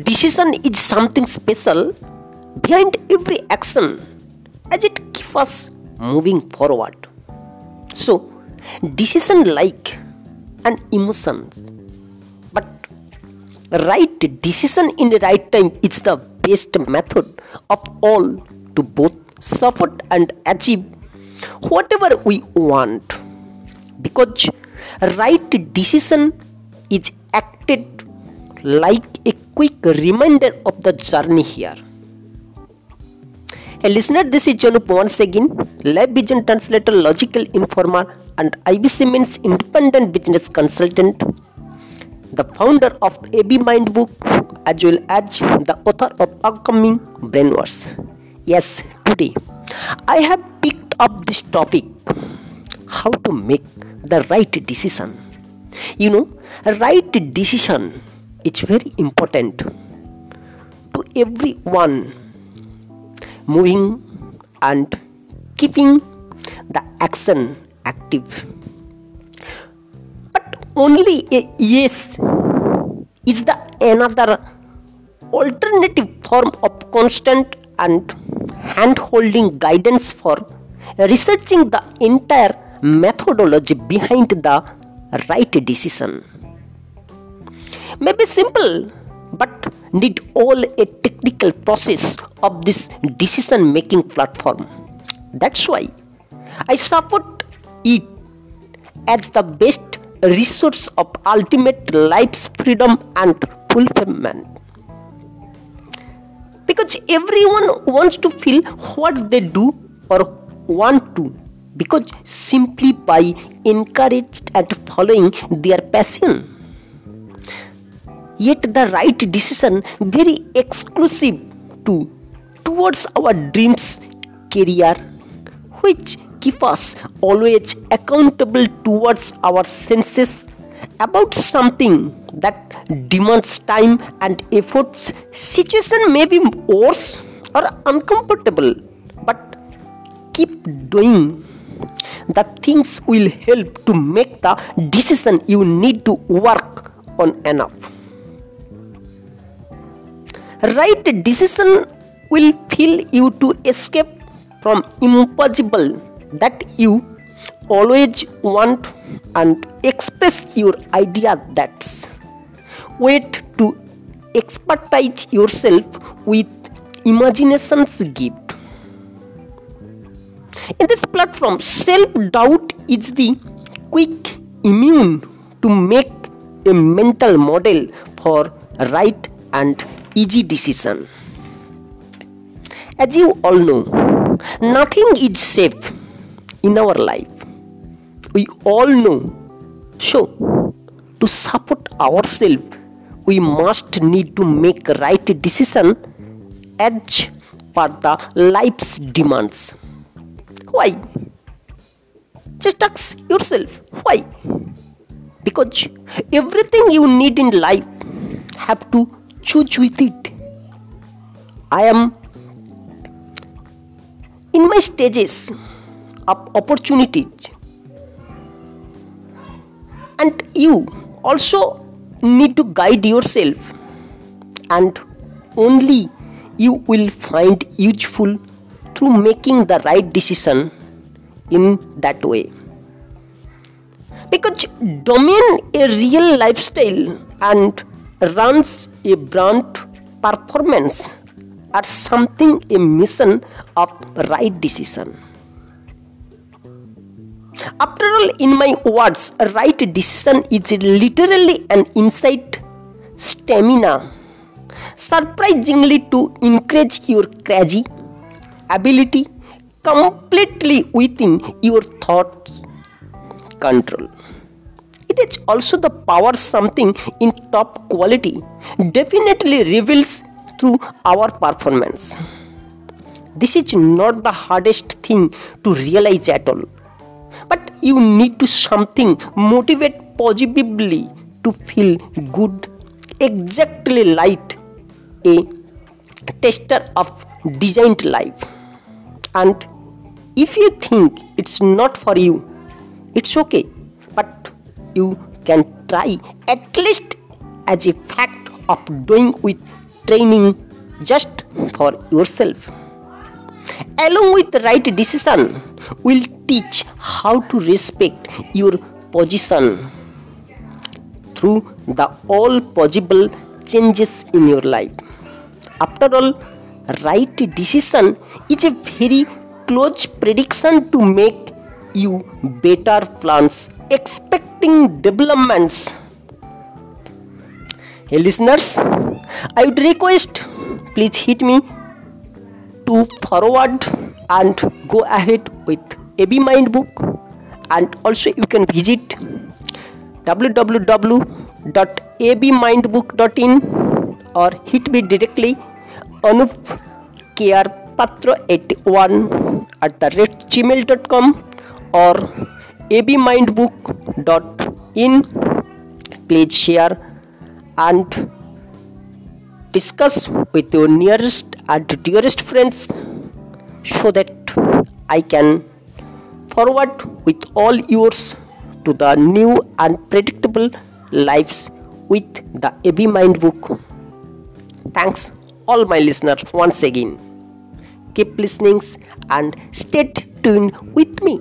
decision is something special behind every action as it keeps us moving forward. So, decision like an emotion, but right decision in the right time is the best method of all to both support and achieve whatever we want because right decision is acted like a quick reminder of the journey here. A listener, this is Janup once again, Live Vision Translator, Logical Informer, and IBC Means Independent Business Consultant, the founder of AB Mind Book, as well as the author of upcoming Brainwash. Yes, today I have picked up this topic how to make the right decision. You know, right decision is very important to everyone moving and keeping the action active. But only a yes is the another alternative form of constant and hand holding guidance for researching the entire methodology behind the right decision. May be simple but need all a technical process of this decision making platform. That's why I support it as the best resource of ultimate life's freedom and fulfillment. Because everyone wants to feel what they do or want to because simply by encouraged and following their passion yet the right decision very exclusive to towards our dreams career which keep us always accountable towards our senses about something that demands time and efforts. Situation may be worse or uncomfortable but keep doing the things will help to make the decision you need to work on enough right decision will fill you to escape from impossible that you always want and express your idea that's. Wait to expertise yourself with imagination's gift. In this platform self-doubt is the quick immune to make a mental model for right and easy decision. As you all know, nothing is safe in our life. We all know. So, to support ourselves, we must need to make right decision as per the life's demands. Why? Just ask yourself why. Because everything you need in life have to choose with it. I am in my stages of opportunities, and you also need to guide yourself, and only you will find useful through making the right decision in that way. Because domain a real lifestyle and runs a brand performance or something a mission of right decision. After all, in my words, right decision is literally an insight stamina, surprisingly to increase your crazy ability completely within your thoughts control. It is also the power something in top quality definitely reveals through our performance. This is not the hardest thing to realize at all. But you need to something motivate positively to feel good exactly like a tester of designed life. And if you think it's not for you, it's okay. But you can try at least as a fact of doing with training just for yourself. Along with right decision, will teach how to respect your position through the all possible changes in your life. After all, right decision is a very close prediction to make you better plans expecting developments. Hey listeners i would request please hit me to forward and go ahead with AB Mind book. And also you can visit www.abmindbook.in or hit me directly anup kr patra 81 at the rate gmail.com or abmindbook.in please share and discuss with your nearest and dearest friends so that I can forward with all yours to the new and predictable lives with the AB Mind book. Thanks all my listeners once again. Keep listening and stay tuned with me.